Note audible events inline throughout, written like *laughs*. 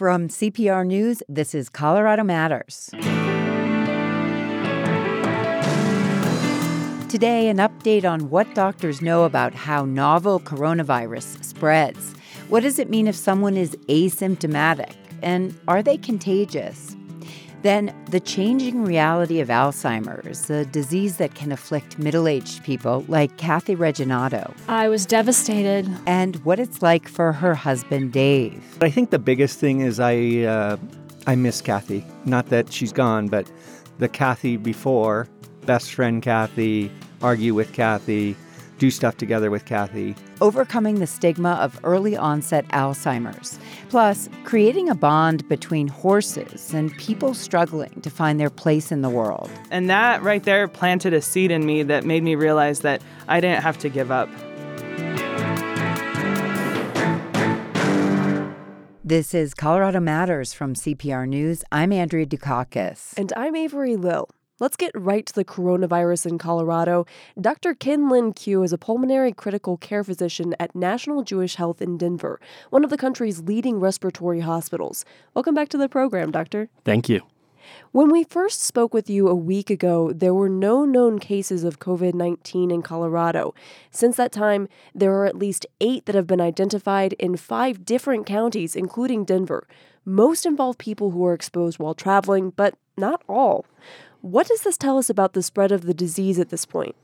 From CPR News, this is Colorado Matters. Today, an update on what doctors know about how novel coronavirus spreads. What does it mean if someone is asymptomatic? And are they contagious? Then, the changing reality of Alzheimer's, a disease that can afflict middle aged people like Kathy Reginato. I was devastated. And what it's like for her husband, Dave. I think the biggest thing is I, uh, I miss Kathy. Not that she's gone, but the Kathy before, best friend Kathy, argue with Kathy, do stuff together with Kathy. Overcoming the stigma of early onset Alzheimer's. Plus, creating a bond between horses and people struggling to find their place in the world. And that right there planted a seed in me that made me realize that I didn't have to give up. This is Colorado Matters from CPR News. I'm Andrea Dukakis. And I'm Avery Lill. Let's get right to the coronavirus in Colorado. Dr. Kin Lin Kyu is a pulmonary critical care physician at National Jewish Health in Denver, one of the country's leading respiratory hospitals. Welcome back to the program, Doctor. Thank you. When we first spoke with you a week ago, there were no known cases of COVID 19 in Colorado. Since that time, there are at least eight that have been identified in five different counties, including Denver. Most involve people who were exposed while traveling, but not all. What does this tell us about the spread of the disease at this point?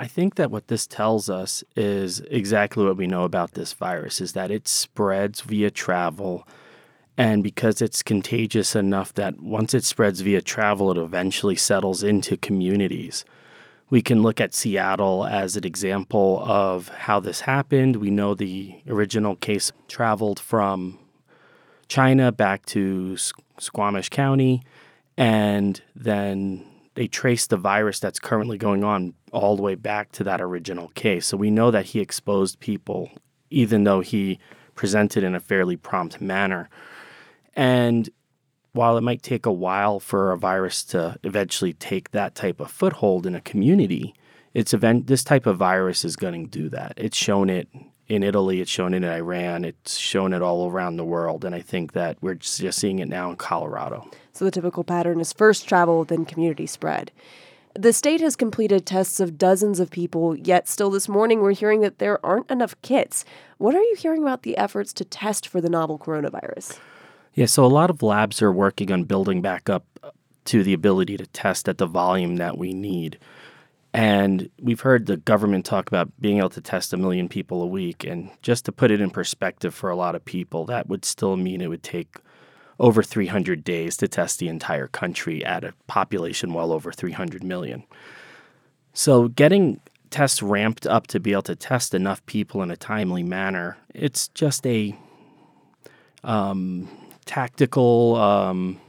I think that what this tells us is exactly what we know about this virus is that it spreads via travel and because it's contagious enough that once it spreads via travel it eventually settles into communities. We can look at Seattle as an example of how this happened. We know the original case traveled from China back to Snohomish County and then they traced the virus that's currently going on all the way back to that original case. So we know that he exposed people, even though he presented in a fairly prompt manner. And while it might take a while for a virus to eventually take that type of foothold in a community, it's event this type of virus is going to do that. It's shown it in Italy, it's shown it in Iran, it's shown it all around the world, and I think that we're just seeing it now in Colorado. So the typical pattern is first travel, then community spread. The state has completed tests of dozens of people, yet still this morning we're hearing that there aren't enough kits. What are you hearing about the efforts to test for the novel coronavirus? Yeah, so a lot of labs are working on building back up to the ability to test at the volume that we need. And we've heard the government talk about being able to test a million people a week. And just to put it in perspective for a lot of people, that would still mean it would take over 300 days to test the entire country at a population well over 300 million. So getting tests ramped up to be able to test enough people in a timely manner, it's just a um, tactical um,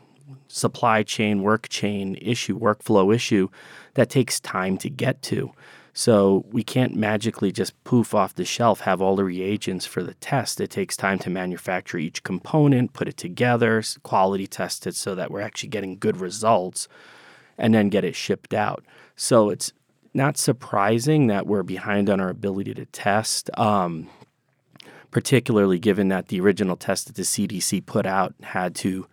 supply chain, work chain issue, workflow issue that takes time to get to. So we can't magically just poof off the shelf, have all the reagents for the test. It takes time to manufacture each component, put it together, quality test it so that we're actually getting good results, and then get it shipped out. So it's not surprising that we're behind on our ability to test. Um, particularly given that the original test that the CDC put out had to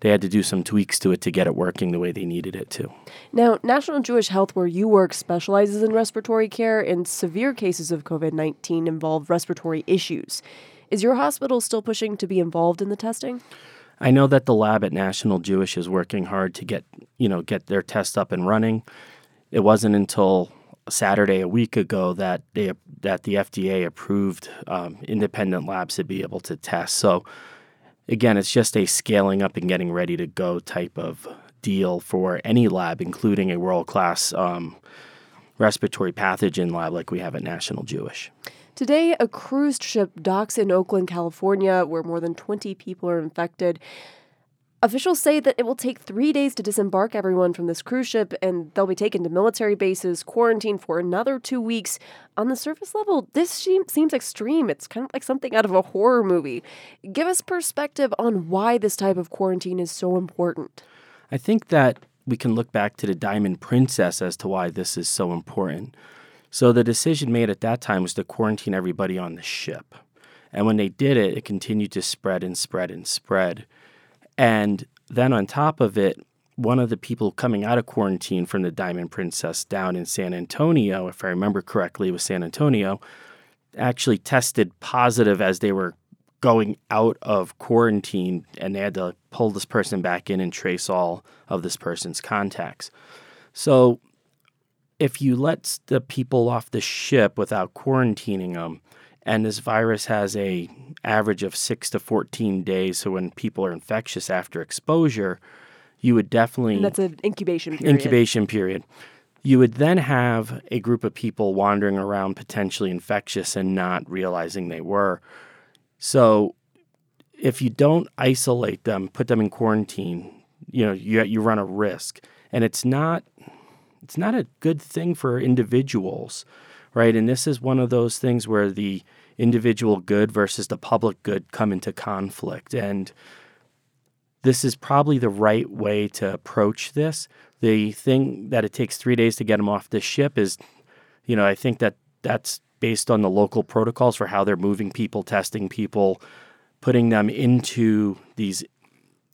they had to do some tweaks to it to get it working the way they needed it to. Now, National Jewish Health, where you work, specializes in respiratory care, and severe cases of COVID 19 involve respiratory issues. Is your hospital still pushing to be involved in the testing? I know that the lab at National Jewish is working hard to get, you know, get their test up and running. It wasn't until Saturday a week ago that they that the FDA approved um, independent labs to be able to test. So again, it's just a scaling up and getting ready to go type of deal for any lab, including a world class um, respiratory pathogen lab like we have at National Jewish. Today, a cruise ship docks in Oakland, California, where more than 20 people are infected. Officials say that it will take three days to disembark everyone from this cruise ship, and they'll be taken to military bases, quarantined for another two weeks. On the surface level, this seems extreme. It's kind of like something out of a horror movie. Give us perspective on why this type of quarantine is so important. I think that we can look back to the Diamond Princess as to why this is so important. So, the decision made at that time was to quarantine everybody on the ship. And when they did it, it continued to spread and spread and spread. And then on top of it, one of the people coming out of quarantine from the Diamond Princess down in San Antonio, if I remember correctly, was San Antonio, actually tested positive as they were going out of quarantine and they had to pull this person back in and trace all of this person's contacts. So if you let the people off the ship without quarantining them, and this virus has a average of 6 to 14 days so when people are infectious after exposure you would definitely And that's an incubation period. incubation period. You would then have a group of people wandering around potentially infectious and not realizing they were. So if you don't isolate them, put them in quarantine, you know, you you run a risk. And it's not it's not a good thing for individuals, right? And this is one of those things where the individual good versus the public good come into conflict and this is probably the right way to approach this. The thing that it takes three days to get them off the ship is, you know, I think that that's based on the local protocols for how they're moving people, testing people, putting them into these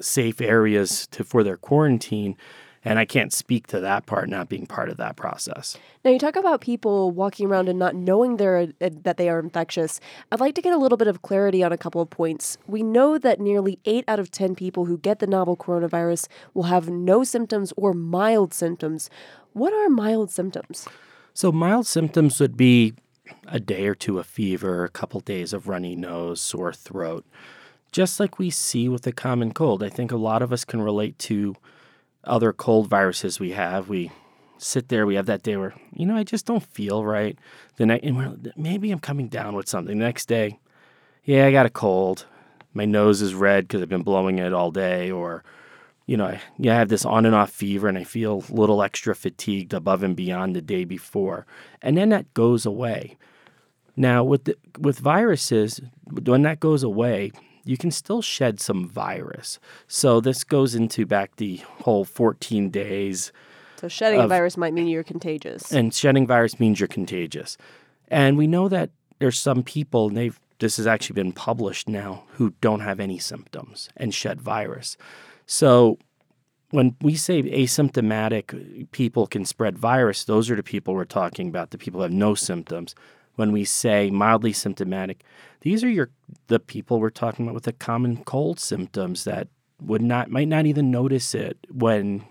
safe areas to for their quarantine. And I can't speak to that part, not being part of that process. Now you talk about people walking around and not knowing they're uh, that they are infectious. I'd like to get a little bit of clarity on a couple of points. We know that nearly 8 out of 10 people who get the novel coronavirus will have no symptoms or mild symptoms. What are mild symptoms? So mild symptoms would be a day or two of fever, a couple days of runny nose, sore throat, just like we see with the common cold. I think a lot of us can relate to other cold viruses we have. We sit there, we have that day where, you know, I just don't feel right. The next, and maybe I'm coming down with something. The next day, yeah, I got a cold. My nose is red because I've been blowing it all day, or you know, I, yeah, I have this on and off fever and I feel a little extra fatigued above and beyond the day before. And then that goes away. Now, with the, with viruses, when that goes away, you can still shed some virus. So this goes into back the whole 14 days. So shedding a Of- virus might mean you're contagious. And shedding virus means you're contagious. And we know that there's some people, and they've this has actually been published now, who don't have any symptoms and shed virus. So when we say asymptomatic people can spread virus, those are the people we're talking about, the people who have no symptoms. When we say mildly symptomatic, these are your the people we're talking about with the common cold symptoms that would not might not even notice it when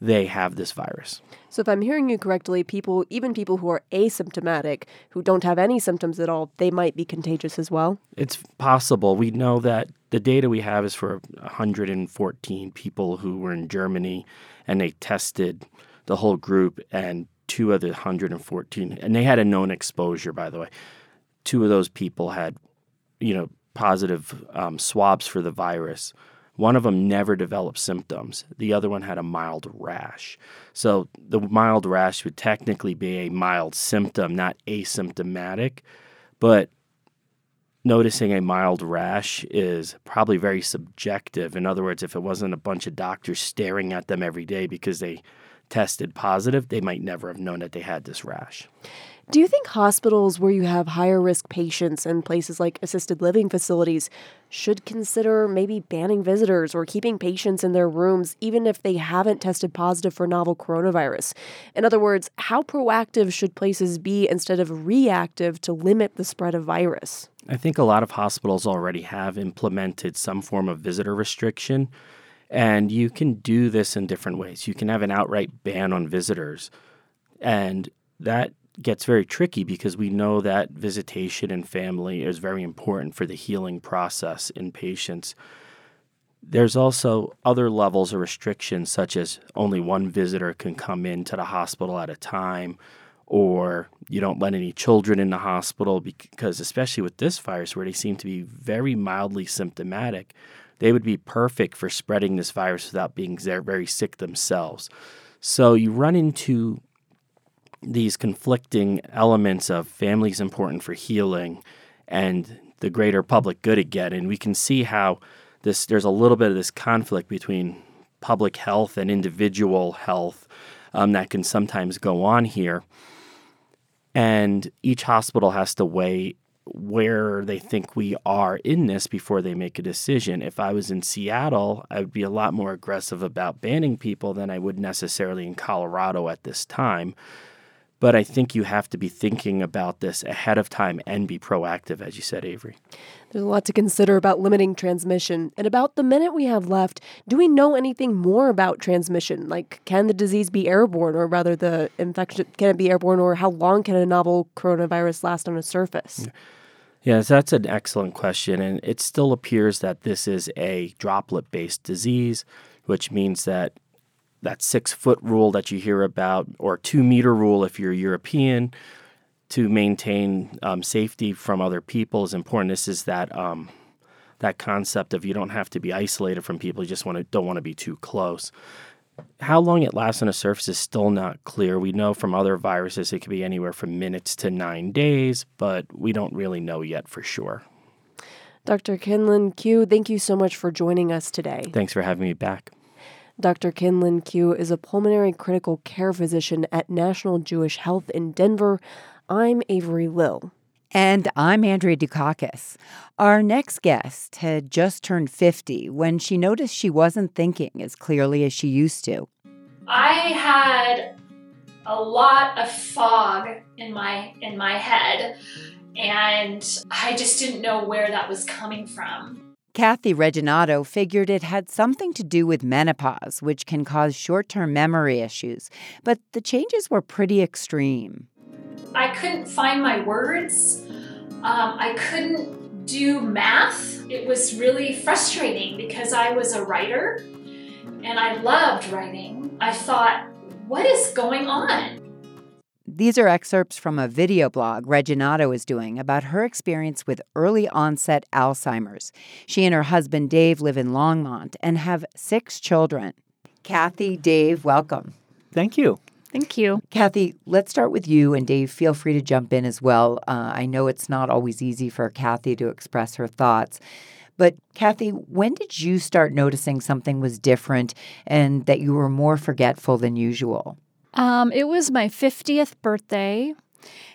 they have this virus. So if I'm hearing you correctly, people even people who are asymptomatic, who don't have any symptoms at all, they might be contagious as well. It's possible. We know that the data we have is for 114 people who were in Germany, and they tested the whole group, and two of the 114, and they had a known exposure, by the way. Two of those people had, you know, positive um, swabs for the virus. One of them never developed symptoms. The other one had a mild rash. So the mild rash would technically be a mild symptom, not asymptomatic. But noticing a mild rash is probably very subjective. In other words, if it wasn't a bunch of doctors staring at them every day because they tested positive, they might never have known that they had this rash. Do you think hospitals where you have higher risk patients and places like assisted living facilities should consider maybe banning visitors or keeping patients in their rooms even if they haven't tested positive for novel coronavirus? In other words, how proactive should places be instead of reactive to limit the spread of virus? I think a lot of hospitals already have implemented some form of visitor restriction, and you can do this in different ways. You can have an outright ban on visitors, and that gets very tricky because we know that visitation and family is very important for the healing process in patients. There's also other levels of restrictions, such as only one visitor can come into the hospital at a time, or you don't let any children in the hospital because, especially with this virus, where they seem to be very mildly symptomatic, they would be perfect for spreading this virus without being very sick themselves. So you run into these conflicting elements of family's important for healing and the greater public good again. And we can see how this there's a little bit of this conflict between public health and individual health um, that can sometimes go on here. And each hospital has to weigh where they think we are in this before they make a decision. If I was in Seattle, I would be a lot more aggressive about banning people than I would necessarily in Colorado at this time. But I think you have to be thinking about this ahead of time and be proactive, as you said, Avery. There's a lot to consider about limiting transmission. And about the minute we have left, do we know anything more about transmission? Like, can the disease be airborne, or rather, the infection, can it be airborne, or how long can a novel coronavirus last on a surface? Yeah. Yes, that's an excellent question. And it still appears that this is a droplet based disease, which means that that six foot rule that you hear about, or two meter rule if you're European, to maintain um, safety from other people is important. This is that um, that concept of you don't have to be isolated from people; you just want to don't want to be too close. How long it lasts on a surface is still not clear. We know from other viruses it could be anywhere from minutes to nine days, but we don't really know yet for sure. Dr. Kinlan Q, thank you so much for joining us today. Thanks for having me back. Dr. Kinlan Q is a pulmonary critical care physician at National Jewish Health in Denver. I'm Avery Lill. And I'm Andrea Dukakis. Our next guest had just turned 50 when she noticed she wasn't thinking as clearly as she used to. I had a lot of fog in my in my head and I just didn't know where that was coming from. Kathy Reginato figured it had something to do with menopause, which can cause short term memory issues, but the changes were pretty extreme. I couldn't find my words. Um, I couldn't do math. It was really frustrating because I was a writer and I loved writing. I thought, what is going on? These are excerpts from a video blog Reginato is doing about her experience with early onset Alzheimer's. She and her husband Dave live in Longmont and have six children. Kathy, Dave, welcome. Thank you. Thank you. Kathy, let's start with you, and Dave, feel free to jump in as well. Uh, I know it's not always easy for Kathy to express her thoughts. But Kathy, when did you start noticing something was different and that you were more forgetful than usual? Um, it was my 50th birthday,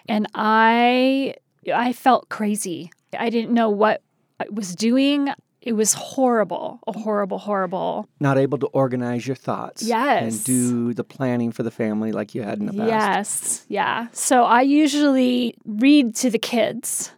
and I I felt crazy. I didn't know what I was doing. It was horrible, horrible, horrible. Not able to organize your thoughts. Yes. And do the planning for the family like you had in the past. Yes, yeah. So I usually read to the kids,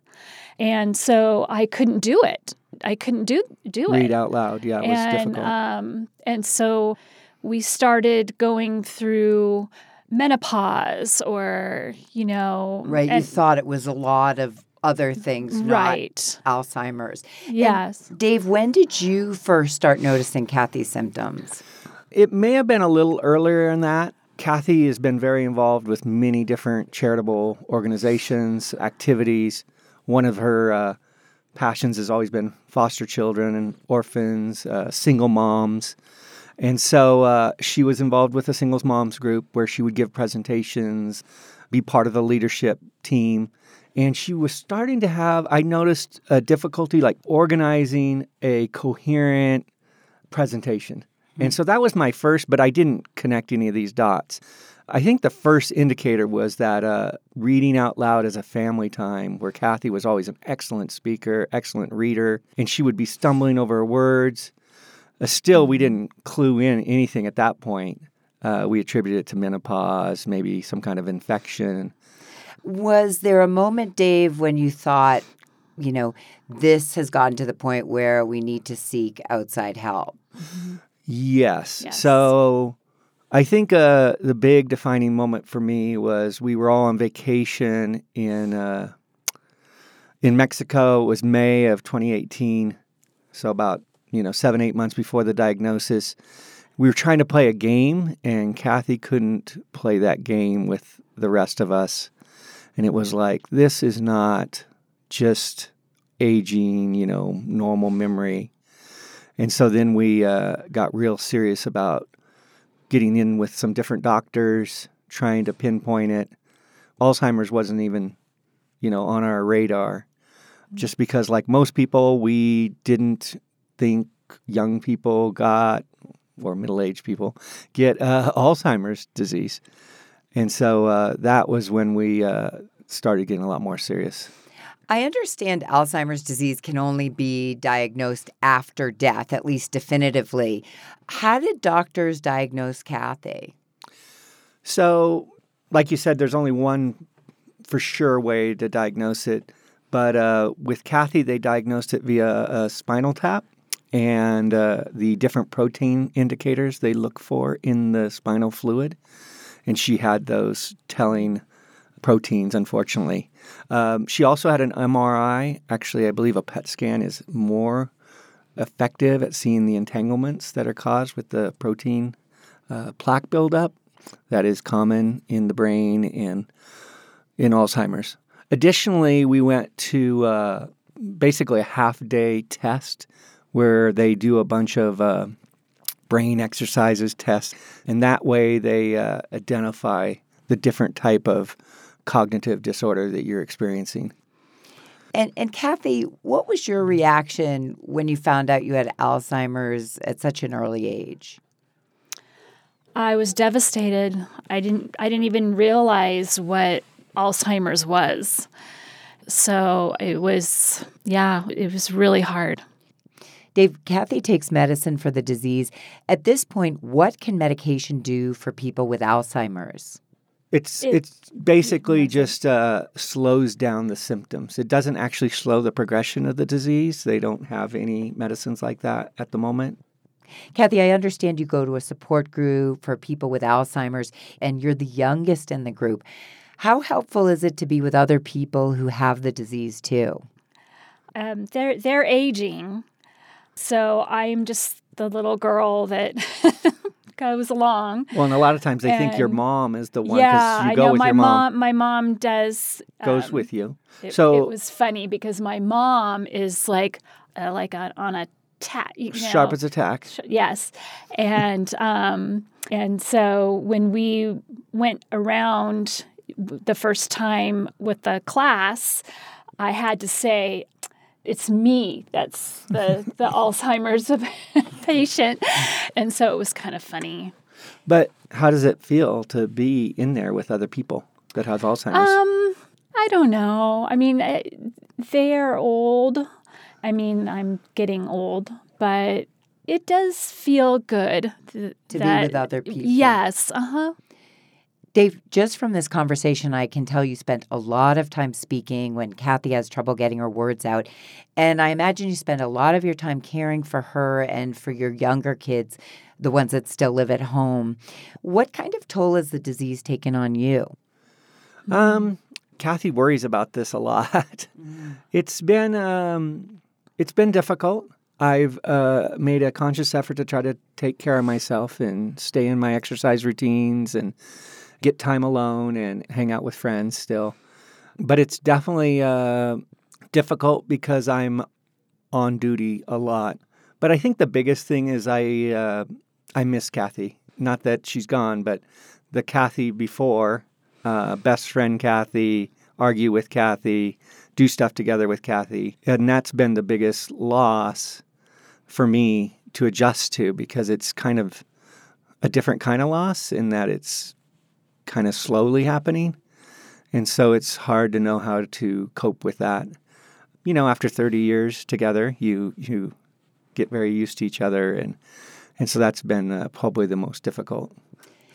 and so I couldn't do it. I couldn't do do Read it. Read out loud. Yeah, it was and difficult. um, and so we started going through menopause, or you know, Right, you thought it was a lot of other things, not right? Alzheimer's. And Yes. Dave, when did you first start noticing Kathy's symptoms? It may have been a little earlier than that. Kathy has been very involved with many different charitable organizations, activities. One of her uh, passions has always been foster children and orphans, uh, single moms. And so uh, she was involved with a singles moms group where she would give presentations, be part of the leadership team. And she was starting to have, I noticed a difficulty like organizing a coherent presentation. And so that was my first, but I didn't connect any of these dots. I think the first indicator was that uh, reading out loud as a family time, where Kathy was always an excellent speaker, excellent reader, and she would be stumbling over her words. Uh, still, we didn't clue in anything at that point. Uh, we attributed it to menopause, maybe some kind of infection. Was there a moment, Dave, when you thought, you know, this has gotten to the point where we need to seek outside help? Yes. Yes. So I think uh, the big defining moment for me was we were all on vacation in uh, in Mexico. It was May of 2018, so about you know seven eight months before the diagnosis. We were trying to play a game, and Kathy couldn't play that game with the rest of us, and it was like this is not just aging, you know, normal memory. And so then we uh, got real serious about getting in with some different doctors, trying to pinpoint it. Alzheimer's wasn't even, you know, on our radar, just because, like most people, we didn't think young people got, or middle aged people, get uh, Alzheimer's disease. And so uh, that was when we uh, started getting a lot more serious. I understand Alzheimer's disease can only be diagnosed after death, at least definitively. How did doctors diagnose Kathy? So, like you said, there's only one for sure way to diagnose it. But uh, with Kathy, they diagnosed it via a spinal tap and uh, the different protein indicators they look for in the spinal fluid. And she had those telling proteins, unfortunately. Um, she also had an MRI. Actually, I believe a PET scan is more effective at seeing the entanglements that are caused with the protein uh, plaque buildup that is common in the brain and in Alzheimer's. Additionally, we went to uh, basically a half day test where they do a bunch of uh, brain exercises tests, and that way they uh, identify the different type of cognitive disorder that you're experiencing. And, and Kathy, what was your reaction when you found out you had Alzheimer's at such an early age? I was devastated. I didn't I didn't even realize what Alzheimer's was. So it was yeah, it was really hard. Dave, Kathy takes medicine for the disease. At this point, what can medication do for people with Alzheimer's? It's It- it's basically just uh, slows down the symptoms. It doesn't actually slow the progression of the disease. They don't have any medicines like that at the moment. Kathy, I understand you go to a support group for people with Alzheimer's, and you're the youngest in the group. How helpful is it to be with other people who have the disease too? Um, they're they're aging, so I'm just the little girl that *laughs* goes along. Well, and a lot of times they think your mom is the one yeah, you I go know with my your mom, My mom does goes um, with you. It, so it was funny because my mom is like uh, like a, on a tat. You sharp as a tack. sh- Yes, and um, and so when we went around the first time with the class, I had to say. It's me that's the, the *laughs* Alzheimer's *laughs* patient. And so it was kind of funny. But how does it feel to be in there with other people that have Alzheimer's? Um, I don't know. I mean, eh, they're old. I mean, I'm getting old, but it does feel good th- To be with other people. Yes. Uh huh. Dave, just from this conversation, I can tell you spent a lot of time speaking when Kathy has trouble getting her words out. And I imagine you spend a lot of your time caring for her and for your younger kids, the ones that still live at home. What kind of toll has the disease taken on you? Um, Kathy worries about this a lot. It's been um, it's been difficult. I've uh, made a conscious effort to try to take care of myself and stay in my exercise routines and get time alone and hang out with friends still. But it's definitely uh, difficult because I'm on duty a lot. But I think the biggest thing is I uh, I miss Kathy. Not that she's gone, but the Kathy before, uh, best friend Kathy, argue with Kathy, do stuff together with Kathy, and that's been the biggest loss for me to adjust to because it's kind of a different kind of loss in that it's kind of slowly happening. And so it's hard to know how to cope with that. You know, after 30 years together, you you get very used to each other and and so that's been uh, probably the most difficult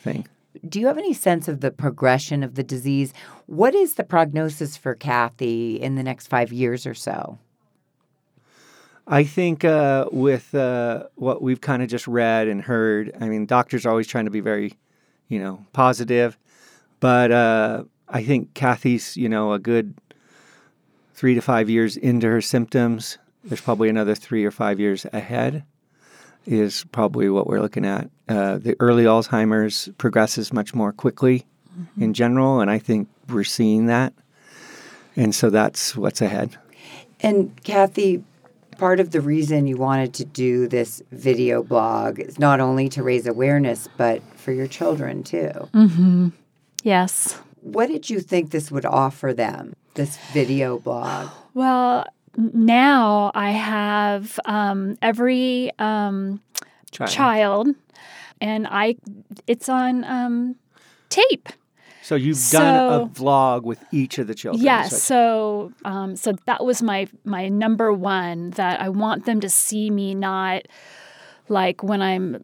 thing. Do you have any sense of the progression of the disease? What is the prognosis for Kathy in the next five years or so? I think uh, with uh, what we've kind of just read and heard, I mean, doctors are always trying to be very, you know, positive, but uh, I think Kathy's, you know, a good three to five years into her symptoms. There's probably another three or five years ahead. Is probably what we're looking at. Uh, the early Alzheimer's progresses much more quickly in general, and I think we're seeing that. And so that's what's ahead. And Kathy, part of the reason you wanted to do this video blog is not only to raise awareness, but for your children too. Mm-hmm. Yes. What did you think this would offer them, this video blog? *sighs* Well, now I have um, every um, Child. child, and I it's on um, tape. So you've done a vlog with each of the children. Yes. So- So, um, so that was my my number one. That I want them to see me not like when I'm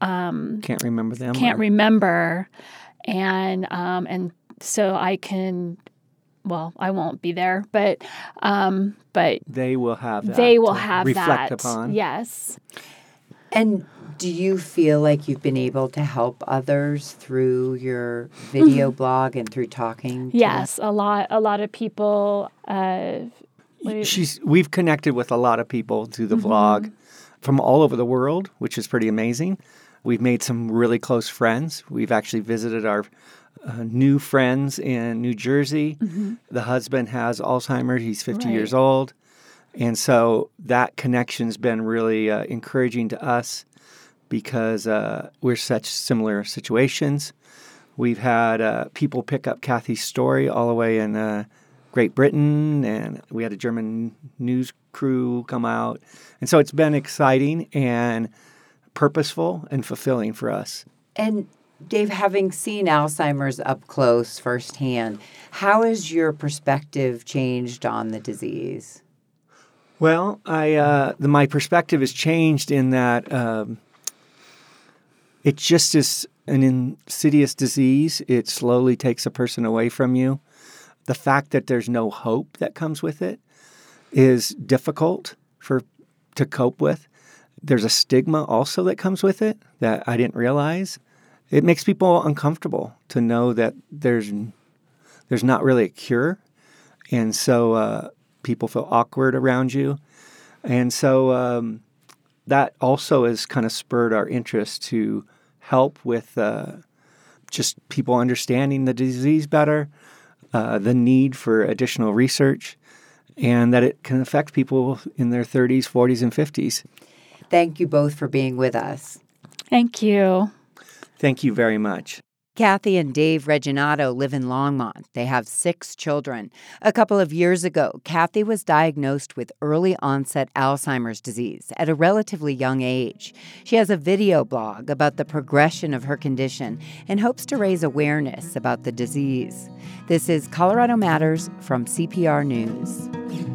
um, can't remember them. can't or- remember, and um, and so I can. Well, I won't be there, but um, but They will have that. they will have reflect that. upon. Yes. And do you feel like you've been able to help others through your video blog and through talking? to Yes. A lot. A lot of people. Uh, She's we've connected with a lot of people through the Mm-hmm. vlog from all over the world, which is pretty amazing. We've made some really close friends. We've actually visited our uh, new friends in New Jersey. The husband has Alzheimer's. He's 50 years Mm-hmm. Old. And so that connection's been really uh, encouraging to us because uh, we're such similar situations. We've had uh, people pick up Kathy's story all the way in uh, Great Britain, and we had a German news crew come out. And so it's been exciting and purposeful and fulfilling for us. And Dave, having seen Alzheimer's up close firsthand, how has your perspective changed on the disease? Well, I uh, the, my perspective has changed in that um, it just is an insidious disease. It slowly takes a person away from you. The fact that there's no hope that comes with it is difficult for to cope with. There's a stigma also that comes with it that I didn't realize. It makes people uncomfortable to know that there's there's not really a cure, and so uh, people feel awkward around you, and so um, that also has kind of spurred our interest to help with uh, just people understanding the disease better, uh, the need for additional research, and that it can affect people in their 30s, 40s, and 50s. Thank you both for being with us. Thank you. Thank you very much. Kathy and Dave Reginato live in Longmont. They have six children. A couple of years ago, Kathy was diagnosed with early onset Alzheimer's disease at a relatively young age. She has a video blog about the progression of her condition and hopes to raise awareness about the disease. This is Colorado Matters from CPR News.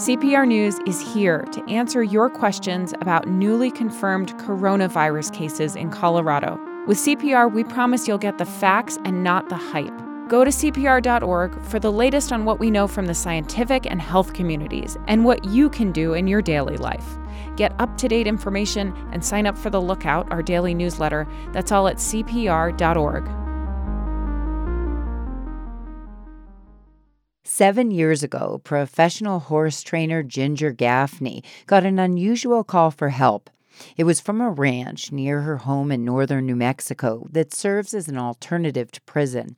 CPR News is here to answer your questions about newly confirmed coronavirus cases in Colorado. With CPR, we promise you'll get the facts and not the hype. Go to CPR.org for the latest on what we know from the scientific and health communities and what you can do in your daily life. Get up to date information and sign up for the Lookout, our daily newsletter. That's all at CPR.org. Seven years ago, professional horse trainer Ginger Gaffney got an unusual call for help. It was from a ranch near her home in northern New Mexico that serves as an alternative to prison.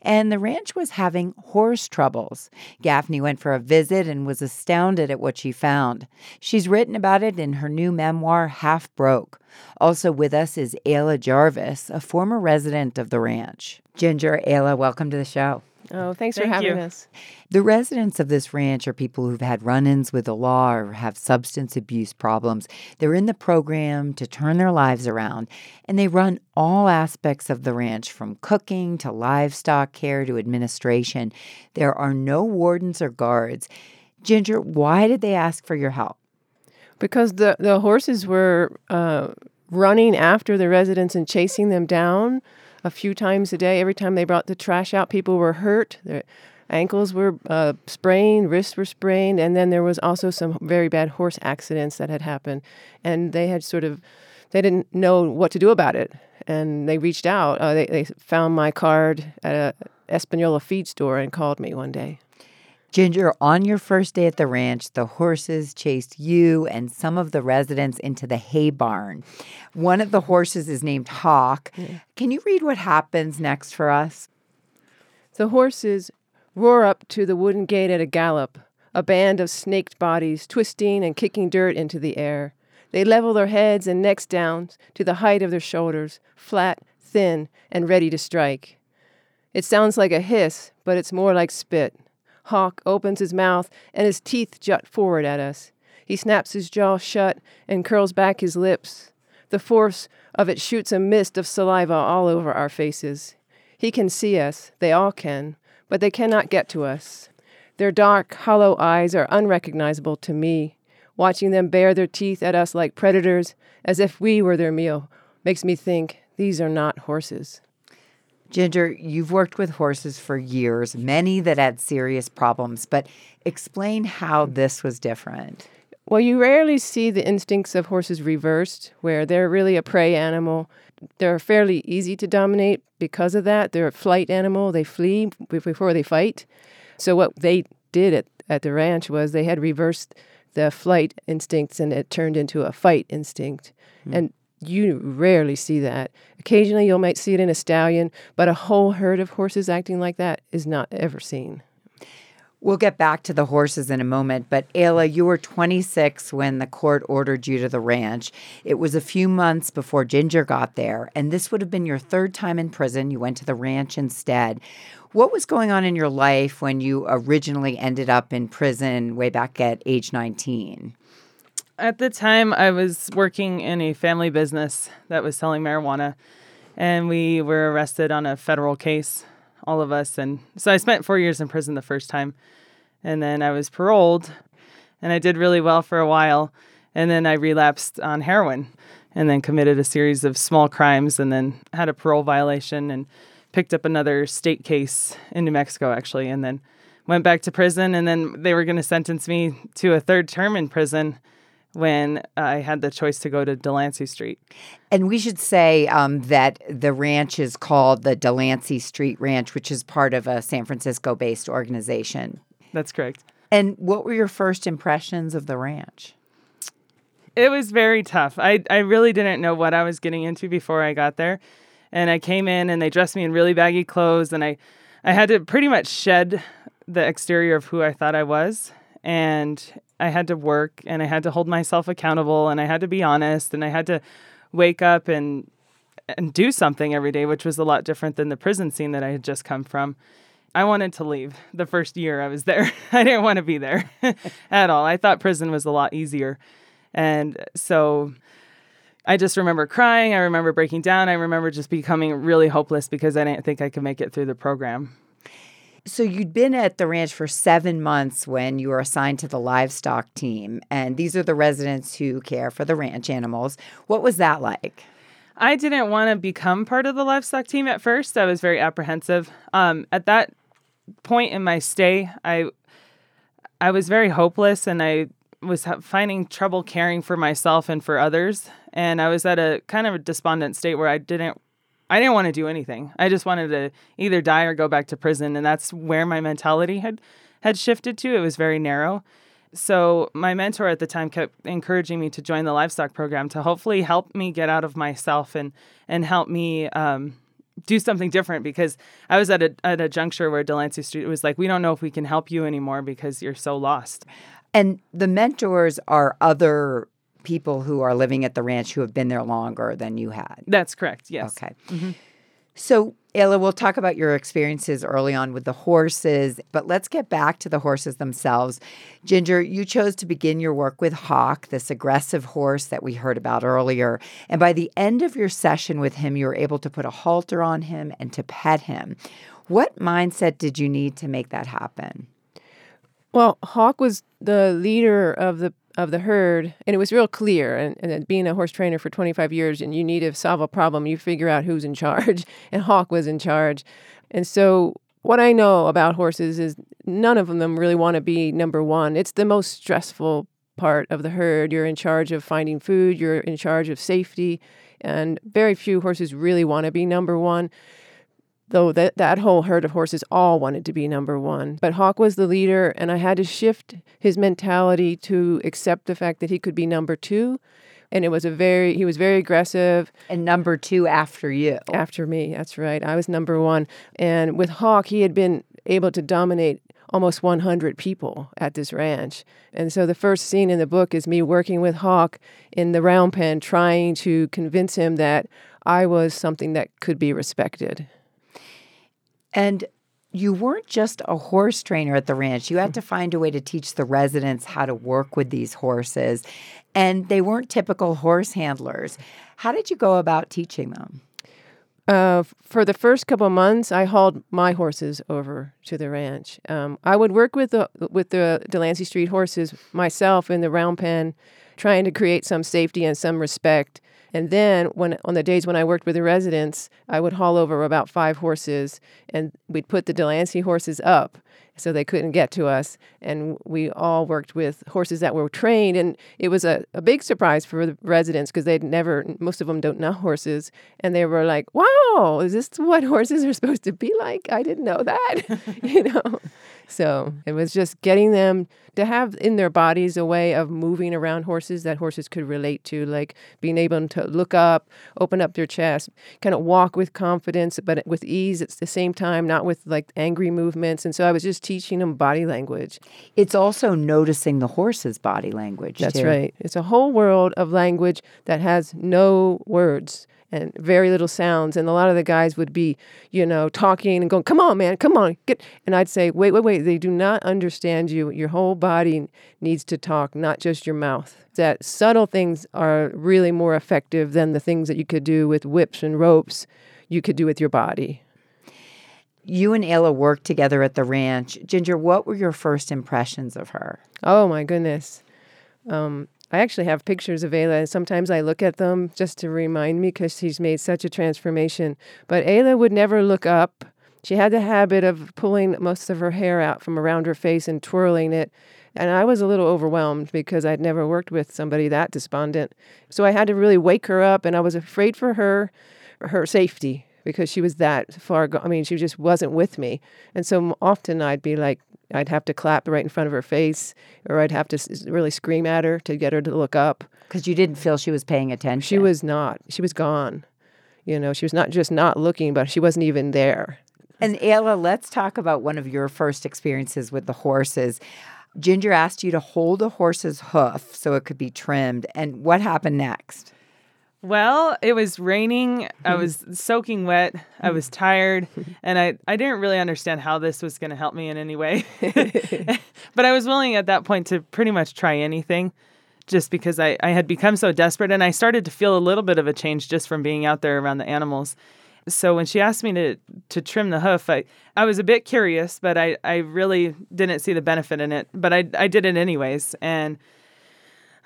And the ranch was having horse troubles. Gaffney went for a visit and was astounded at what she found. She's written about it in her new memoir, Half Broke. Also with us is Ayla Jarvis, a former resident of the ranch. Ginger, Ayla, welcome to the show. Oh, thanks for having you. us. The residents of this ranch are people who've had run ins with the law or have substance abuse problems. They're in the program to turn their lives around, and they run all aspects of the ranch from cooking to livestock care to administration. There are no wardens or guards. Ginger, why did they ask for your help? Because the, the horses were uh, running after the residents and chasing them down a few times a day. Every time they brought the trash out, people were hurt. Their ankles were uh, sprained, wrists were sprained, and then there was also some very bad horse accidents that had happened. And they had sort of, they didn't know what to do about it. And they reached out. Uh, they, they found my card at a Espanola feed store and called me one day. Ginger, on your first day at the ranch, the horses chased you and some of the residents into the hay barn. One of the horses is named Hawk. Can you read what happens next for us? The horses roar up to the wooden gate at a gallop, a band of snaked bodies twisting and kicking dirt into the air. They level their heads and necks down to the height of their shoulders, flat, thin, and ready to strike. It sounds like a hiss, but it's more like spit. Hawk opens his mouth and his teeth jut forward at us. He snaps his jaw shut and curls back his lips. The force of it shoots a mist of saliva all over our faces. He can see us, they all can, but they cannot get to us. Their dark, hollow eyes are unrecognizable to me. Watching them bare their teeth at us like predators, as if we were their meal, makes me think these are not horses. Ginger, you've worked with horses for years, many that had serious problems, but explain how this was different. Well, you rarely see the instincts of horses reversed, where they're really a prey animal. They're fairly easy to dominate because of that. They're a flight animal, they flee before they fight. So, what they did at, at the ranch was they had reversed the flight instincts and it turned into a fight instinct. Mm. And you rarely see that. Occasionally, you might see it in a stallion, but a whole herd of horses acting like that is not ever seen. We'll get back to the horses in a moment, but Ayla, you were 26 when the court ordered you to the ranch. It was a few months before Ginger got there, and this would have been your third time in prison. You went to the ranch instead. What was going on in your life when you originally ended up in prison way back at age 19? At the time, I was working in a family business that was selling marijuana, and we were arrested on a federal case all of us. And so I spent four years in prison the first time. And then I was paroled and I did really well for a while. And then I relapsed on heroin and then committed a series of small crimes and then had a parole violation and picked up another state case in New Mexico, actually. And then went back to prison. And then they were going to sentence me to a third term in prison when I had the choice to go to Delancey Street. And we should say um, that the ranch is called the Delancey Street Ranch, which is part of a San Francisco based organization. That's correct. And what were your first impressions of the ranch? It was very tough. I, I really didn't know what I was getting into before I got there. And I came in and they dressed me in really baggy clothes and I, I had to pretty much shed the exterior of who I thought I was. And I had to work and I had to hold myself accountable and I had to be honest and I had to wake up and and do something every day, which was a lot different than the prison scene that I had just come from. I wanted to leave the first year I was *laughs* there. I didn't want to be there *laughs* at all. I thought prison was a lot easier. And so I just remember crying. I remember breaking down. I remember just becoming really hopeless because I didn't think I could make it through the program. So you'd been at the ranch for seven months when you were assigned to the livestock team, and these are the residents who care for the ranch animals. What was that like? I didn't want to become part of the livestock team at first. I was very apprehensive. Um, at that point in my stay, I I was very hopeless, and I was finding trouble caring for myself and for others. And I was at a kind of a despondent state where I didn't I didn't want to do anything. I just wanted to either die or go back to prison, and that's where my mentality had had shifted to. It was very narrow. So my mentor at the time kept encouraging me to join the livestock program to hopefully help me get out of myself and and help me um, do something different because I was at a at a juncture where Delancey Street was like, we don't know if we can help you anymore because you're so lost. And the mentors are other people who are living at the ranch who have been there longer than you had. That's correct. Yes. Okay. Mm-hmm. So, Ayla, we'll talk about your experiences early on with the horses, but let's get back to the horses themselves. Ginger, you chose to begin your work with Hawk, this aggressive horse that we heard about earlier. And by the end of your session with him, you were able to put a halter on him and to pet him. What mindset did you need to make that happen? Well, Hawk was the leader of the of the herd, and it was real clear. And, and being a horse trainer for 25 years, and you need to solve a problem, you figure out who's in charge. *laughs* And Hawk was in charge. And so, what I know about horses is none of them really want to be number one. It's the most stressful part of the herd. You're in charge of finding food, you're in charge of safety, and very few horses really want to be number one though that, that whole herd of horses all wanted to be number one. But Hawk was the leader, and I had to shift his mentality to accept the fact that he could be number two. And it was a very, he was very aggressive. And number two after you. After me, that's right. I was number one. And with Hawk, he had been able to dominate almost 100 people at this ranch. And so the first scene in the book is me working with Hawk in the round pen, trying to convince him that I was something that could be respected. And you weren't just a horse trainer at the ranch. You had to find a way to teach the residents how to work with these horses. And they weren't typical horse handlers. How did you go about teaching them? Uh, for the first couple months, I hauled my horses over to the ranch. Um, I would work with the with the Delancey Street horses myself in the round pen, trying to create some safety and some respect. And then when on the days when I worked with the residents, I would haul over about five horses and we'd put the Delancey horses up so they couldn't get to us. And we all worked with horses that were trained. And it was a, a big surprise for the residents because they'd never, most of them don't know horses. And they were like, wow, is this what horses are supposed to be like? I didn't know that, *laughs* you know? So it was just getting them to have in their bodies a way of moving around horses that horses could relate to, like being able to look up, open up their chest, kind of walk with confidence, but with ease at the same time, not with like angry movements. And so I was just teaching them body language. It's also noticing the horse's body language. That's too. right. It's a whole world of language that has no words and very little sounds. And a lot of the guys would be, you know, talking and going, "Come on, man, come on, get." And I'd say, "Wait, wait, wait. They do not understand you. Your whole body needs to talk, not just your mouth." That subtle things are really more effective than the things that you could do with whips and ropes. You could do with your body. You and Ayla worked together at the ranch. Ginger, what were your first impressions of her? Oh my goodness. Um, I actually have pictures of Ayla, sometimes I look at them just to remind me because she's made such a transformation. But Ayla would never look up. She had the habit of pulling most of her hair out from around her face and twirling it. And I was a little overwhelmed because I'd never worked with somebody that despondent. So I had to really wake her up, and I was afraid for her, her safety, because she was that far gone. I mean, she just wasn't with me. And so often I'd be like, I'd have to clap right in front of her face, or I'd have to s- really scream at her to get her to look up. Because you didn't feel she was paying attention. She was not. She was gone. You know, she was not just not looking, but she wasn't even there. And Ayla, let's talk about one of your first experiences with the horses. Ginger asked you to hold a horse's hoof so it could be trimmed. And what happened next? Well, it was raining. I *laughs* was soaking wet. I was *laughs* tired, and I, I didn't really understand how this was going to help me in any way. *laughs* but I was willing at that point to pretty much try anything just because I, I had become so desperate. And I started to feel a little bit of a change just from being out there around the animals. So when she asked me to, to trim the hoof, I, I was a bit curious, but I, I really didn't see the benefit in it. But I, I did it anyways. And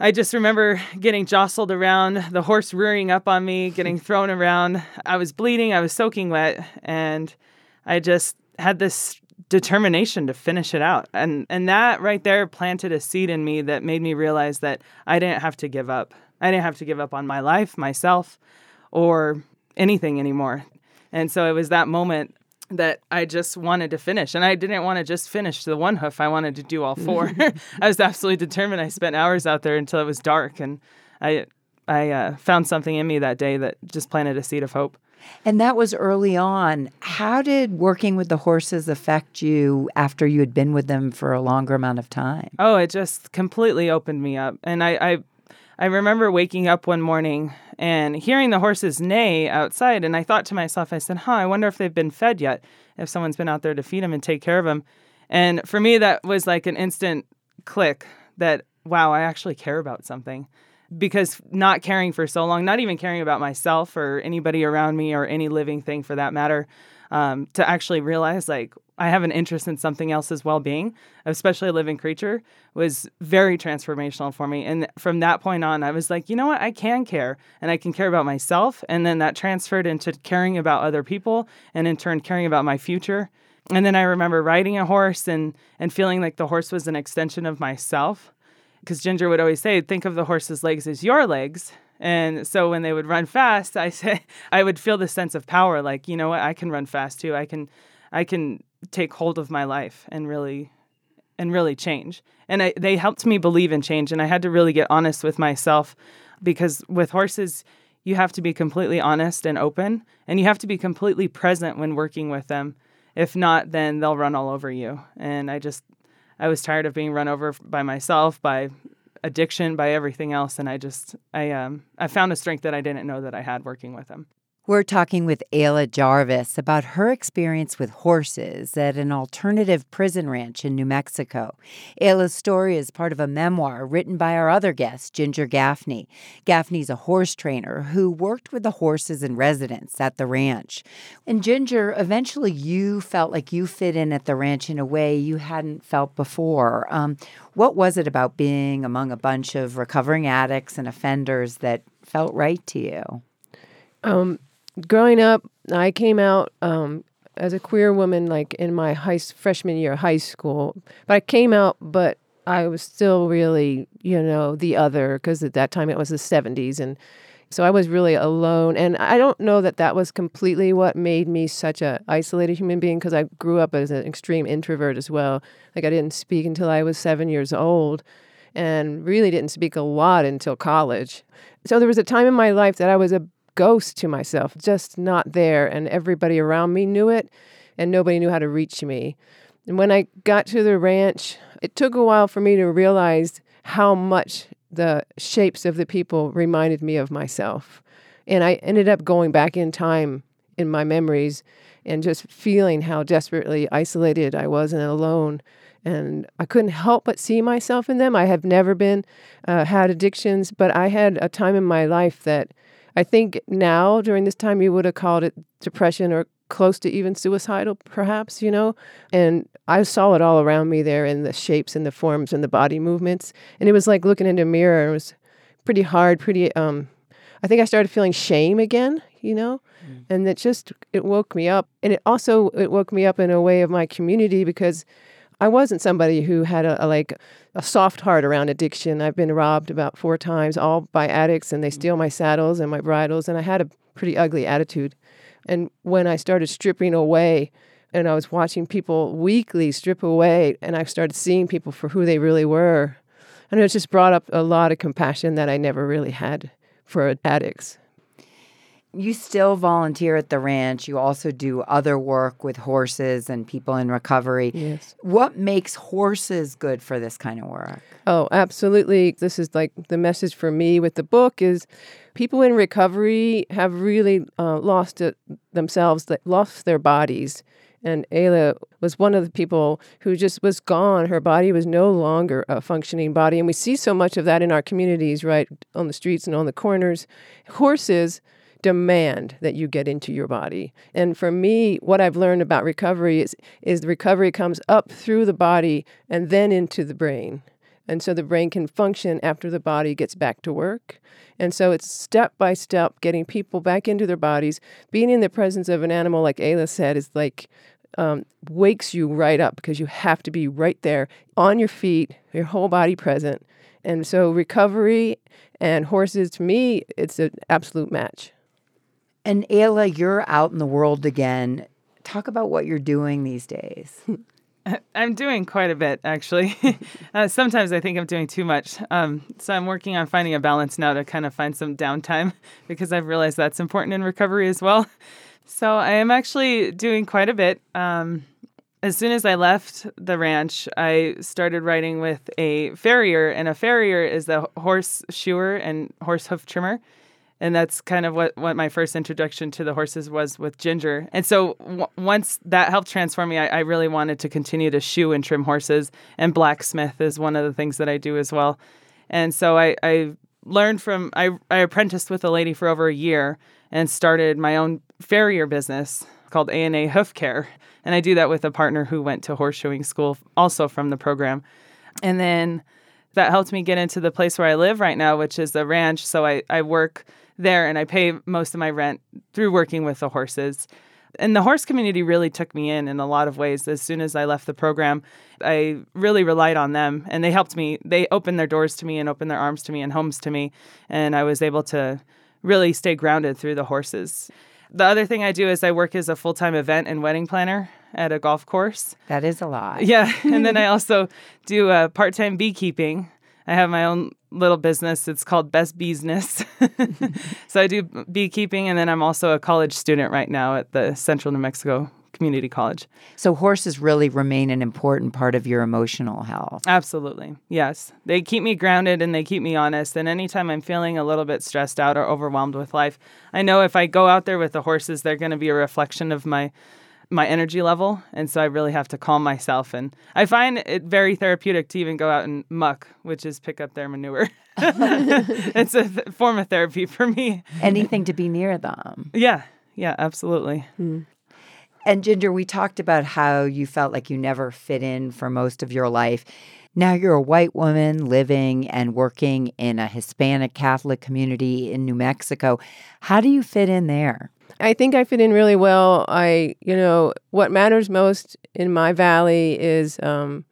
I just remember getting jostled around, the horse rearing up on me, getting *laughs* thrown around. I was bleeding, I was soaking wet, and I just had this determination to finish it out. And and that right there planted a seed in me that made me realize that I didn't have to give up. I didn't have to give up on my life, myself, or anything anymore. And so it was that moment that I just wanted to finish. And I didn't want to just finish the one hoof. I wanted to do all four. *laughs* *laughs* I was absolutely determined. I spent hours out there until it was dark and I I uh, found something in me that day that just planted a seed of hope. And that was early on. How did working with the horses affect you after you had been with them for a longer amount of time? Oh, it just completely opened me up. And I, I I remember waking up one morning and hearing the horses neigh outside. And I thought to myself, I said, huh, I wonder if they've been fed yet, if someone's been out there to feed them and take care of them. And for me, that was like an instant click that, wow, I actually care about something. Because not caring for so long, not even caring about myself or anybody around me or any living thing for that matter, um, to actually realize like I have an interest in something else's well being, especially a living creature, was very transformational for me. And from that point on, I was like, you know what? I can care and I can care about myself. And then that transferred into caring about other people and in turn caring about my future. And then I remember riding a horse and, and feeling like the horse was an extension of myself. Because Ginger would always say, think of the horse's legs as your legs. And so when they would run fast, I say *laughs* I would feel this sense of power, like, you know what, I can run fast too. I can I can take hold of my life and really and really change. And I, they helped me believe in change. And I had to really get honest with myself because with horses, you have to be completely honest and open, and you have to be completely present when working with them. If not, then they'll run all over you. And I just, I was tired of being run over by myself, by addiction, by everything else. And I just, I, um, I found a strength that I didn't know that I had working with them. We're talking with Ayla Jarvis about her experience with horses at an alternative prison ranch in New Mexico. Ayla's story is part of a memoir written by our other guest, Ginger Gaffney. Gaffney's a horse trainer who worked with the horses and residents at the ranch. And Ginger, eventually you felt like you fit in at the ranch in a way you hadn't felt before. Um, what was it about being among a bunch of recovering addicts and offenders that felt right to you? Um, growing up, I came out um, as a queer woman, like in my high freshman year of high school. But I came out, but I was still really, you know, the other because at that time it was the '70s, and so I was really alone. And I don't know that that was completely what made me such a isolated human being because I grew up as an extreme introvert as well. Like I didn't speak until I was seven years old, and really didn't speak a lot until college. So there was a time in my life that I was a ghost to myself, just not there. And everybody around me knew it, and nobody knew how to reach me. And when I got to the ranch, it took a while for me to realize how much the shapes of the people reminded me of myself. And I ended up going back in time in my memories and just feeling how desperately isolated I was and alone. And I couldn't help but see myself in them. I have never been, uh, had addictions, but I had a time in my life that I think now during this time you would have called it depression or close to even suicidal, perhaps, you know? And I saw it all around me there in the shapes and the forms and the body movements. And it was like looking into a mirror. It was pretty hard, pretty, um, I think I started feeling shame again, you know? Mm. And it just, it woke me up. And it also, it woke me up in a way of my community because I wasn't somebody who had a, a, like a soft heart around addiction. I've been robbed about four times, all by addicts, and they mm-hmm. steal my saddles and my bridles, and I had a pretty ugly attitude. And when I started stripping away, and I was watching people weekly strip away, and I started seeing people for who they really were, and it just brought up a lot of compassion that I never really had for addicts you still volunteer at the ranch. You also do other work with horses and people in recovery. Yes. What makes horses good for this kind of work? Oh, absolutely. This is like the message for me with the book is people in recovery have really uh, lost it themselves, lost their bodies. And Ayla was one of the people who just was gone. Her body was no longer a functioning body. And we see so much of that in our communities, right? On the streets and on the corners. Horses demand that you get into your body. And for me, what I've learned about recovery is is the recovery comes up through the body and then into the brain. And so the brain can function after the body gets back to work. And so it's step by step getting people back into their bodies. Being in the presence of an animal, like Ayla said, is like um, wakes you right up because you have to be right there on your feet, your whole body present. And so recovery and horses, to me, it's an absolute match. And Ayla, you're out in the world again. Talk about what you're doing these days. *laughs* I'm doing quite a bit, actually. *laughs* uh, sometimes I think I'm doing too much. Um, so I'm working on finding a balance now to kind of find some downtime *laughs* because I've realized that's important in recovery as well. So I am actually doing quite a bit. Um, as soon as I left the ranch, I started riding with a farrier, and a farrier is a horse shoer and horse hoof trimmer and that's kind of what, what my first introduction to the horses was with Ginger. And so w- once that helped transform me, I, I, really wanted to continue to shoe and trim horses, and blacksmith is one of the things that I do as well. And so I, I learned from I, I apprenticed with a lady for over a year and started my own farrier business called A&A Hoof Care, and I do that with a partner who went to horseshoeing school also from the program. And then that helped me get into the place where I live right now, which is the ranch. So I, I work there and I pay most of my rent through working with the horses. And the horse community really took me in in a lot of ways. As soon as I left the program, I really relied on them and they helped me. They opened their doors to me and opened their arms to me and homes to me. And I was able to really stay grounded through the horses. The other thing I do is I work as a full time event and wedding planner at a golf course. That is a lot. Yeah. and then I *laughs* also do uh, part time beekeeping. I have my own little business. It's called Best Business. *laughs* so I do beekeeping, and then I'm also a college student right now at the Central New Mexico community college. So horses really remain an important part of your emotional health. Absolutely. Yes. They keep me grounded and they keep me honest. And anytime I'm feeling a little bit stressed out or overwhelmed with life, I know if I go out there with the horses, they're going to be a reflection of my my energy level and so i really have to calm myself and i find it very therapeutic to even go out and muck which is pick up their manure *laughs* it's a th- form of therapy for me Anything to be near them. yeah yeah absolutely hmm. And Ginger, we talked about how you felt like you never fit in for most of your life. Now you're a white woman living and working in a Hispanic Catholic community in New Mexico. How do you fit in there? I think I fit in really well. I, you know, what matters most in my valley is um,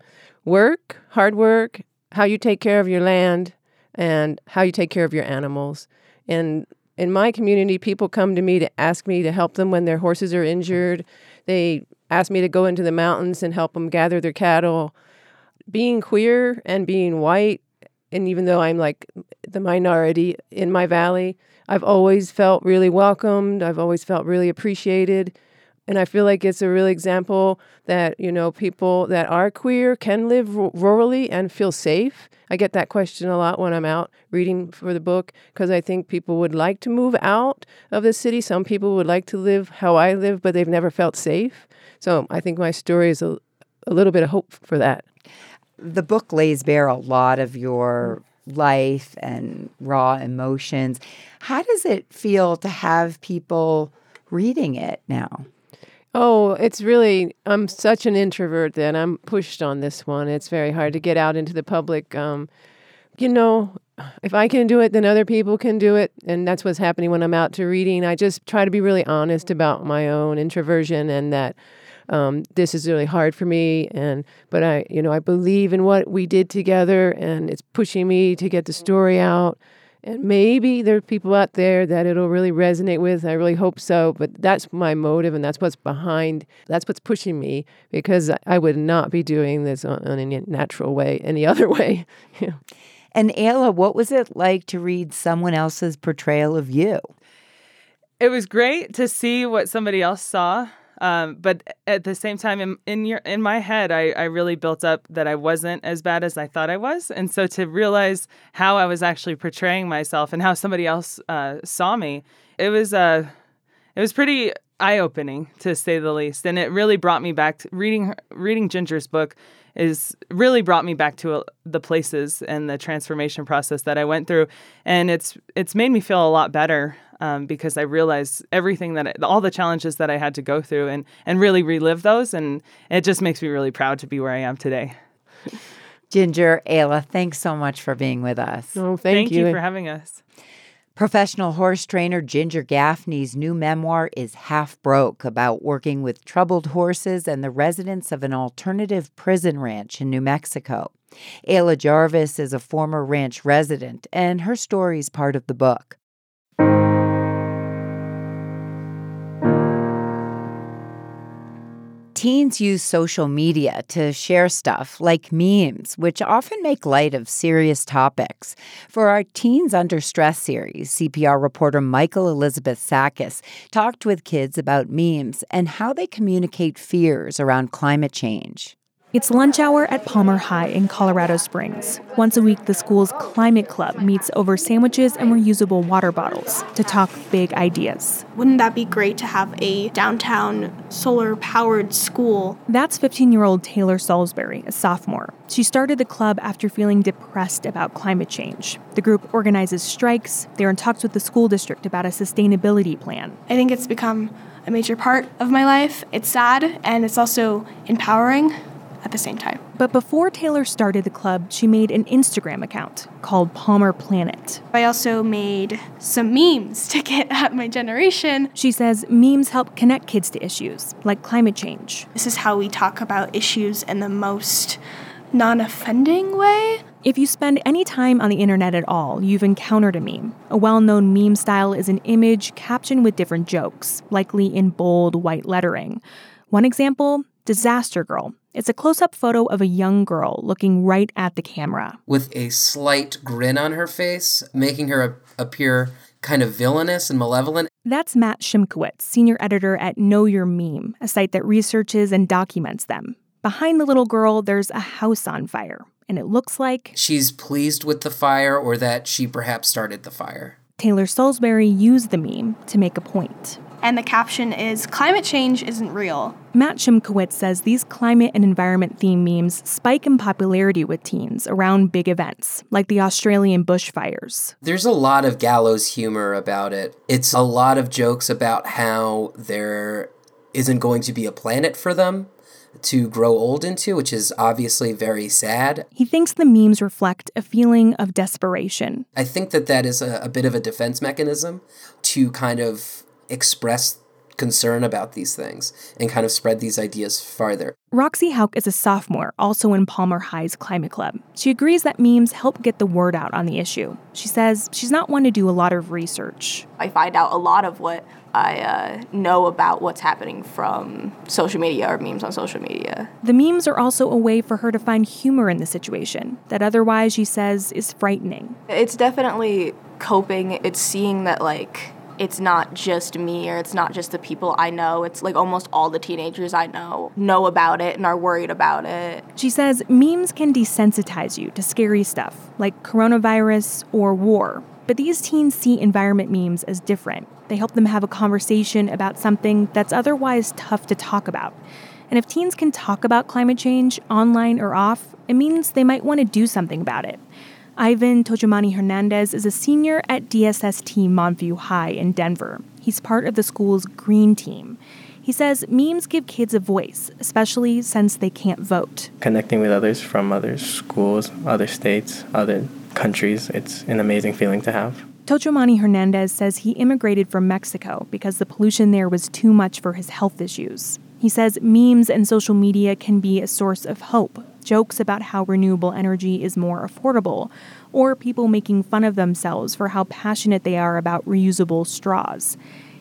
work, hard work, how you take care of your land, and how you take care of your animals. And in my community, people come to me to ask me to help them when their horses are injured. They ask me to go into the mountains and help them gather their cattle. Being queer and being white, and even though I'm like the minority in my valley, I've always felt really welcomed. I've always felt really appreciated. And I feel like it's a real example that, you know, people that are queer can live ru- rurally and feel safe. I get that question a lot when I'm out reading for the book because I think people would like to move out of the city. Some people would like to live how I live, but they've never felt safe. So I think my story is a, a little bit of hope for that. The book lays bare a lot of your life and raw emotions. How does it feel to have people reading it now? Oh, it's really, I'm such an introvert that I'm pushed on this one. It's very hard to get out into the public. Um, you know, if I can do it, then other people can do it. And that's what's happening when I'm out to reading. I just try to be really honest about my own introversion and that um, this is really hard for me. And, but I, you know, I believe in what we did together and it's pushing me to get the story out. And maybe there are people out there that it'll really resonate with. I really hope so. But that's my motive, and that's what's behind. That's what's pushing me because I- I would not be doing this on, on any natural way, any *laughs* other way. Yeah. And Ayla, what was it like to read someone else's portrayal of you? it was great to see what somebody else saw um, but at the same time in, in your in my head I, I really built up that i wasn't as bad as i thought i was. And so to realize how i was actually portraying myself and how somebody else uh, saw me it was uh, it was pretty eye-opening to say the least. And it really brought me back to reading reading ginger's book is really brought me back to uh, the places and the transformation process that I went through, and it's it's made me feel a lot better um, because I realized everything that I, all the challenges that I had to go through and and really relive those, and it just makes me really proud to be where I am today. Ginger, Ayla, thanks so much for being with us. Oh, thank, you for having us. Professional horse trainer Ginger Gaffney's new memoir is Half Broke about working with troubled horses and the residents of an alternative prison ranch in New Mexico. Ayla Jarvis is a former ranch resident, and her story is part of the book. Teens use social media to share stuff like memes, which often make light of serious topics. For our Teens Under Stress series, CPR reporter Michael Elizabeth Sakas talked with kids about memes and how they communicate fears around climate change. It's lunch hour at Palmer High in Colorado Springs. Once a week, the school's climate club meets over sandwiches and reusable water bottles to talk big ideas. Wouldn't that be great to have a downtown solar powered school? That's 15 year old Taylor Salisbury, a sophomore. She started the club after feeling depressed about climate change. The group organizes strikes, they're in talks with the school district about a sustainability plan. I think it's become a major part of my life. It's sad and it's also empowering at the same time. But before Taylor started the club, she made an Instagram account called Palmer Planet. I also made some memes to get at my generation. She says memes help connect kids to issues like climate change. This is how we talk about issues in the most non offending way. If you spend any time on the internet at all, you've encountered a meme. A well known meme style is an image captioned with different jokes, likely in bold white lettering. One example Disaster Girl. It's a close up photo of a young girl looking right at the camera. with a slight grin on her face, making her appear kind of villainous and malevolent. That's Matt Schimkowitz, senior editor at Know Your Meme, a site that researches and documents them. Behind the little girl, there's a house on fire, and it looks like she's pleased with the fire or that she perhaps started the fire. Taylor Salisbury used the meme to make a point and the caption is Climate change isn't real. Matt Schimkowitz says these climate and environment theme memes spike in popularity with teens around big events, like the Australian bushfires. There's a lot of gallows humor about it. It's a lot of jokes about how there isn't going to be a planet for them to grow old into, which is obviously very sad. He thinks the memes reflect a feeling of desperation. I think that that is a, a bit of a defense mechanism to kind of express concern about these things and kind of spread these ideas farther. Roxy Hauk is a sophomore, also in Palmer High's Climate Club. She agrees that memes help get the word out on the issue. She says she's not one to do a lot of research. I find out a lot of what I uh, know about what's happening from social media or memes on social media. The memes are also a way for her to find humor in the situation that otherwise, she says, is frightening. It's definitely coping. It's seeing that, like, it's not just me or it's not just the people I know. It's like almost all the teenagers I know know about it and are worried about it. She says memes can desensitize you to scary stuff like coronavirus or war. But these teens see environment memes as different. They help them have a conversation about something that's otherwise tough to talk about. And if teens can talk about climate change online or off, it means they might want to do something about it. Ivan Tojamani Hernandez is a senior at DSST Montview High in Denver. He's part of the school's green team. He says memes give kids a voice, especially since they can't vote. Connecting with others from other schools, other states, other countries, it's an amazing feeling to have. Tojamani Hernandez says he immigrated from Mexico because the pollution there was too much for his health issues. He says memes and social media can be a source of hope, jokes about how renewable energy is more affordable, or people making fun of themselves for how passionate they are about reusable straws.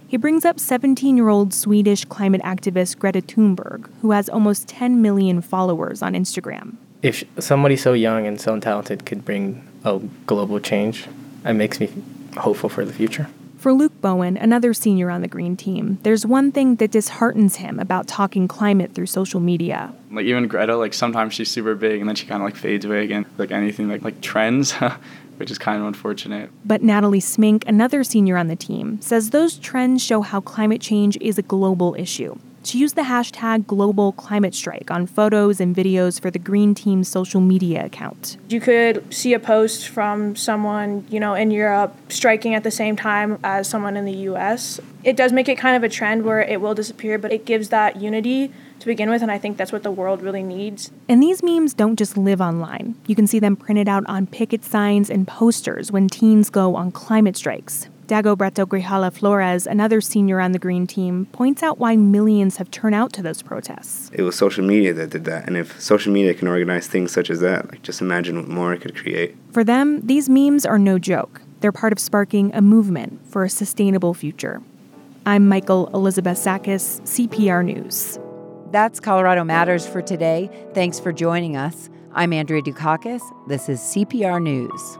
He brings up 17 year old Swedish climate activist Greta Thunberg, who has almost 10 million followers on Instagram. If somebody so young and so talented could bring a global change, it makes me hopeful for the future. For Luke Bowen, another senior on the Green team, there's one thing that disheartens him about talking climate through social media. Like even Greta, like sometimes she's super big and then she kind of like fades away again. Like anything like like trends, *laughs* which is kind of unfortunate. But Natalie Smink, another senior on the team, says those trends show how climate change is a global issue to use the hashtag Global Climate Strike on photos and videos for the Green Team's social media account. You could see a post from someone, you know, in Europe striking at the same time as someone in the US. It does make it kind of a trend where it will disappear, but it gives that unity to begin with, and I think that's what the world really needs. And these memes don't just live online. You can see them printed out on picket signs and posters when teens go on climate strikes. Dagoberto Grijalva Flores, another senior on the Green team, points out why millions have turned out to those protests. It was social media that did that. And if social media can organize things such as that, like just imagine what more it could create. For them, these memes are no joke. They're part of sparking a movement for a sustainable future. I'm Michael Elizabeth Sakas, CPR News. That's Colorado Matters for today. Thanks for joining us. I'm Andrea Dukakis. This is CPR News.